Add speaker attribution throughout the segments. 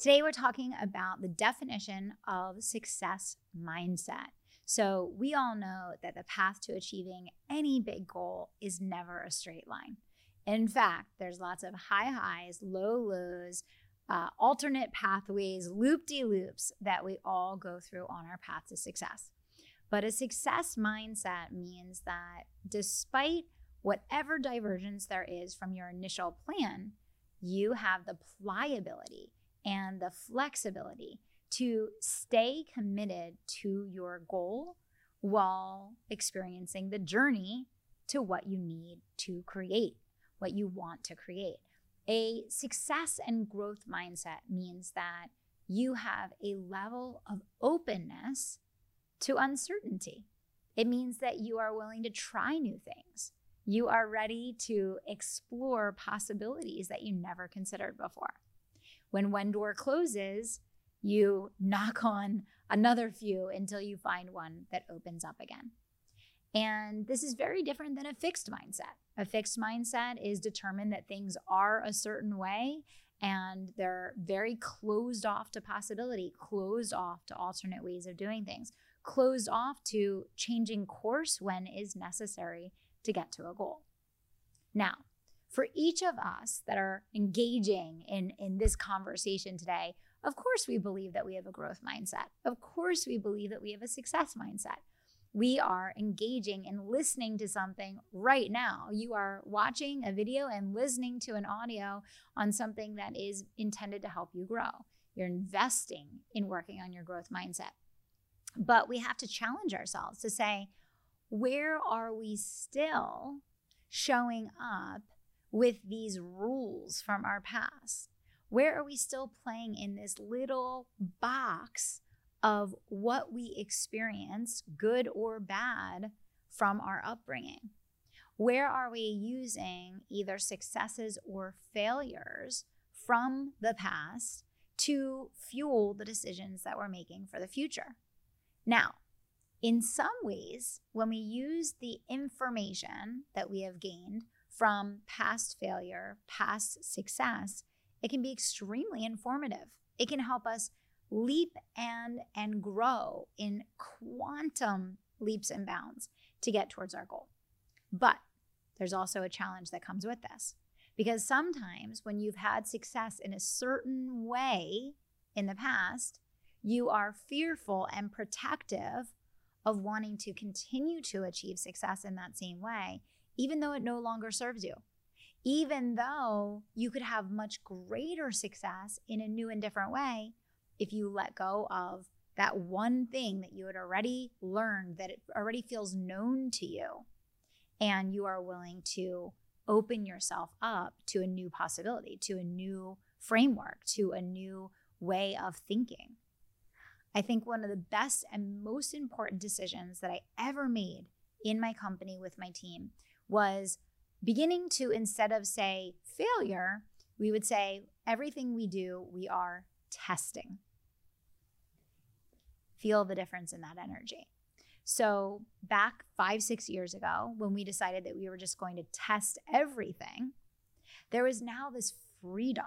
Speaker 1: Today, we're talking about the definition of success mindset. So, we all know that the path to achieving any big goal is never a straight line. In fact, there's lots of high highs, low lows, uh, alternate pathways, loop de loops that we all go through on our path to success. But a success mindset means that despite whatever divergence there is from your initial plan, you have the pliability and the flexibility to stay committed to your goal while experiencing the journey to what you need to create, what you want to create. A success and growth mindset means that you have a level of openness to uncertainty. It means that you are willing to try new things. You are ready to explore possibilities that you never considered before. When one door closes, you knock on another few until you find one that opens up again. And this is very different than a fixed mindset. A fixed mindset is determined that things are a certain way and they're very closed off to possibility, closed off to alternate ways of doing things, closed off to changing course when is necessary to get to a goal. Now, for each of us that are engaging in, in this conversation today, of course, we believe that we have a growth mindset. Of course, we believe that we have a success mindset. We are engaging and listening to something right now. You are watching a video and listening to an audio on something that is intended to help you grow. You're investing in working on your growth mindset. But we have to challenge ourselves to say, where are we still showing up with these rules from our past? Where are we still playing in this little box of what we experience, good or bad, from our upbringing? Where are we using either successes or failures from the past to fuel the decisions that we're making for the future? Now, in some ways, when we use the information that we have gained from past failure, past success, it can be extremely informative. It can help us leap and and grow in quantum leaps and bounds to get towards our goal. But there's also a challenge that comes with this. Because sometimes when you've had success in a certain way in the past, you are fearful and protective of wanting to continue to achieve success in that same way even though it no longer serves you, even though you could have much greater success in a new and different way if you let go of that one thing that you had already learned, that it already feels known to you, and you are willing to open yourself up to a new possibility, to a new framework, to a new way of thinking. I think one of the best and most important decisions that I ever made in my company with my team was beginning to, instead of say failure, we would say everything we do, we are testing. Feel the difference in that energy. So, back five, six years ago, when we decided that we were just going to test everything, there was now this freedom.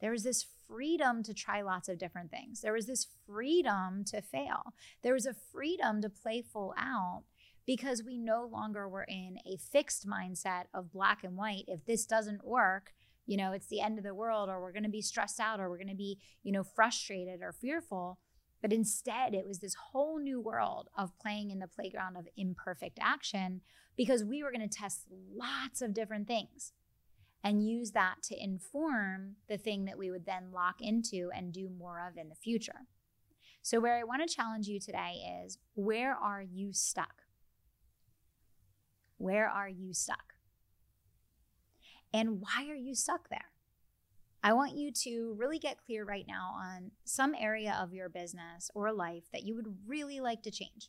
Speaker 1: There was this freedom to try lots of different things. There was this freedom to fail. There was a freedom to play full out because we no longer were in a fixed mindset of black and white. If this doesn't work, you know, it's the end of the world, or we're going to be stressed out, or we're going to be, you know, frustrated or fearful. But instead, it was this whole new world of playing in the playground of imperfect action because we were going to test lots of different things and use that to inform the thing that we would then lock into and do more of in the future. So, where I want to challenge you today is where are you stuck? Where are you stuck? And why are you stuck there? I want you to really get clear right now on some area of your business or life that you would really like to change.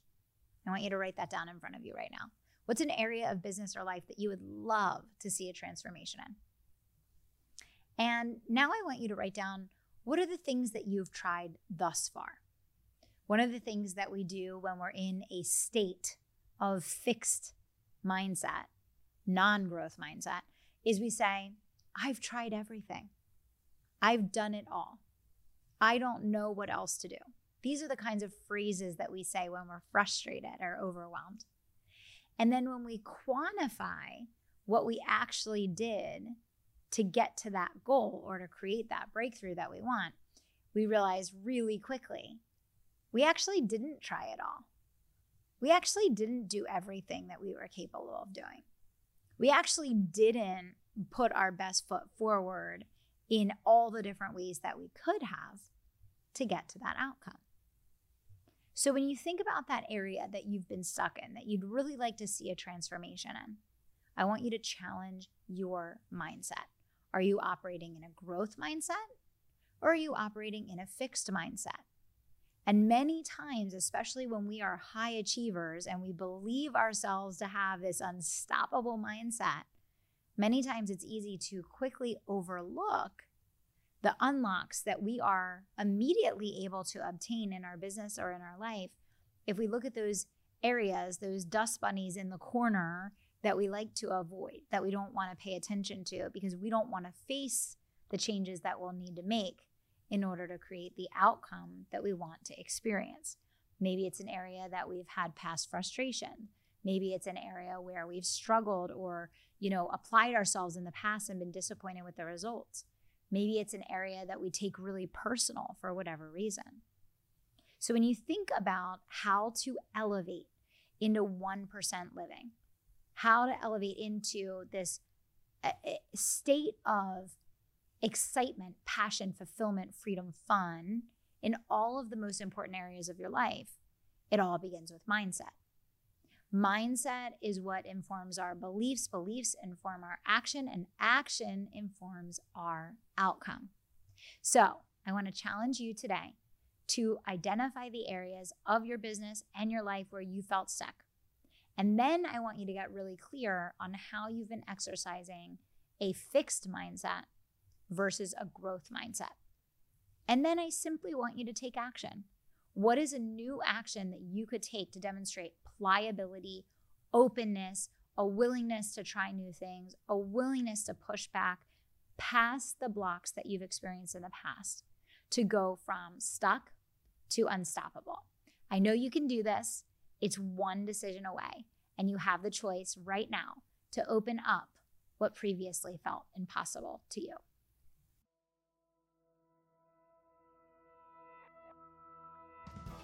Speaker 1: I want you to write that down in front of you right now. What's an area of business or life that you would love to see a transformation in? And now I want you to write down what are the things that you've tried thus far? One of the things that we do when we're in a state of fixed mindset, non growth mindset, is we say, I've tried everything. I've done it all. I don't know what else to do. These are the kinds of phrases that we say when we're frustrated or overwhelmed. And then when we quantify what we actually did to get to that goal or to create that breakthrough that we want, we realize really quickly we actually didn't try it all. We actually didn't do everything that we were capable of doing. We actually didn't put our best foot forward in all the different ways that we could have to get to that outcome. So, when you think about that area that you've been stuck in, that you'd really like to see a transformation in, I want you to challenge your mindset. Are you operating in a growth mindset or are you operating in a fixed mindset? And many times, especially when we are high achievers and we believe ourselves to have this unstoppable mindset, many times it's easy to quickly overlook the unlocks that we are immediately able to obtain in our business or in our life. If we look at those areas, those dust bunnies in the corner that we like to avoid, that we don't want to pay attention to because we don't want to face the changes that we'll need to make in order to create the outcome that we want to experience. Maybe it's an area that we've had past frustration. Maybe it's an area where we've struggled or, you know, applied ourselves in the past and been disappointed with the results. Maybe it's an area that we take really personal for whatever reason. So when you think about how to elevate into 1% living, how to elevate into this uh, uh, state of excitement, passion, fulfillment, freedom, fun in all of the most important areas of your life, it all begins with mindset. Mindset is what informs our beliefs, beliefs inform our action, and action informs our outcome. So, I want to challenge you today to identify the areas of your business and your life where you felt stuck. And then I want you to get really clear on how you've been exercising a fixed mindset versus a growth mindset. And then I simply want you to take action. What is a new action that you could take to demonstrate pliability, openness, a willingness to try new things, a willingness to push back past the blocks that you've experienced in the past to go from stuck to unstoppable? I know you can do this. It's one decision away, and you have the choice right now to open up what previously felt impossible to you.